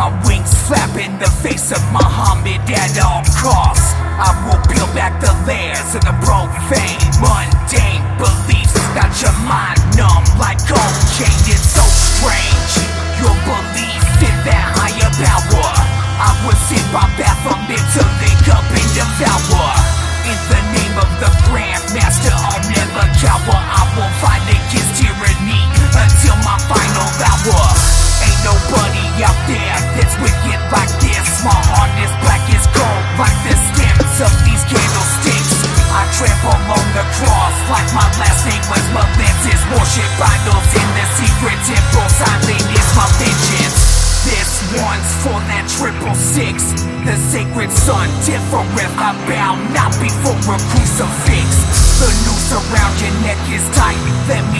My wings flap in the face of Muhammad at all costs. I will peel back the layers of the profane, mundane beliefs. Got your mind numb like chain. It's so strange. Your belief in that higher power. I would sit my Baphomet to link up and devour. My last name was Molensis. Worship idols in the secret temple. Silent is my vengeance. This one's for that triple six. The sacred sun, Tiphereth. I bow not before a crucifix. The noose around your neck is tight. Let me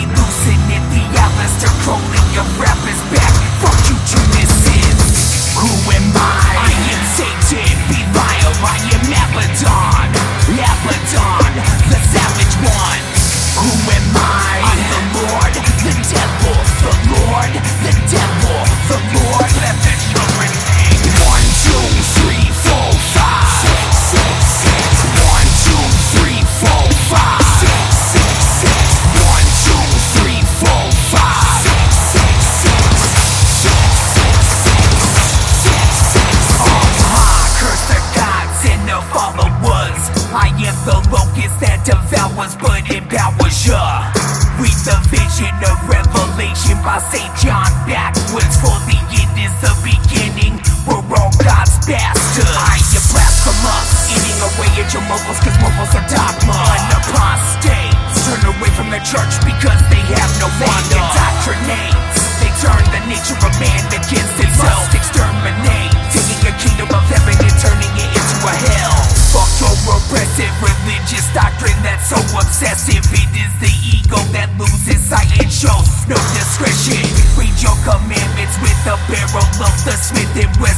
locust that devours but empowers ya. Read the vision of revelation by St. John backwards. For the end is the beginning. We're all God's bastards. I am blasphemous. Eating away at your mobiles cause are dogma. An apostates turn away from the church because they have no fun.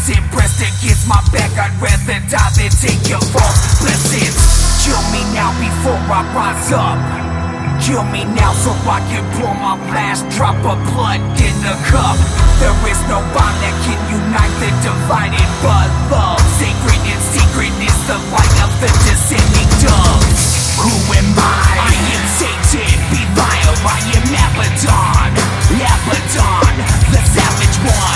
that's impressed against my back. I'd rather die than take your false blessings. Kill me now before I rise up. Kill me now so I can pour my last drop of blood in the cup. There is no bond that can unite the divided but love. Sacred in secret is the light of the descending dove. Who am I? I am Satan, Belial, I am Abaddon. Abaddon, the savage one.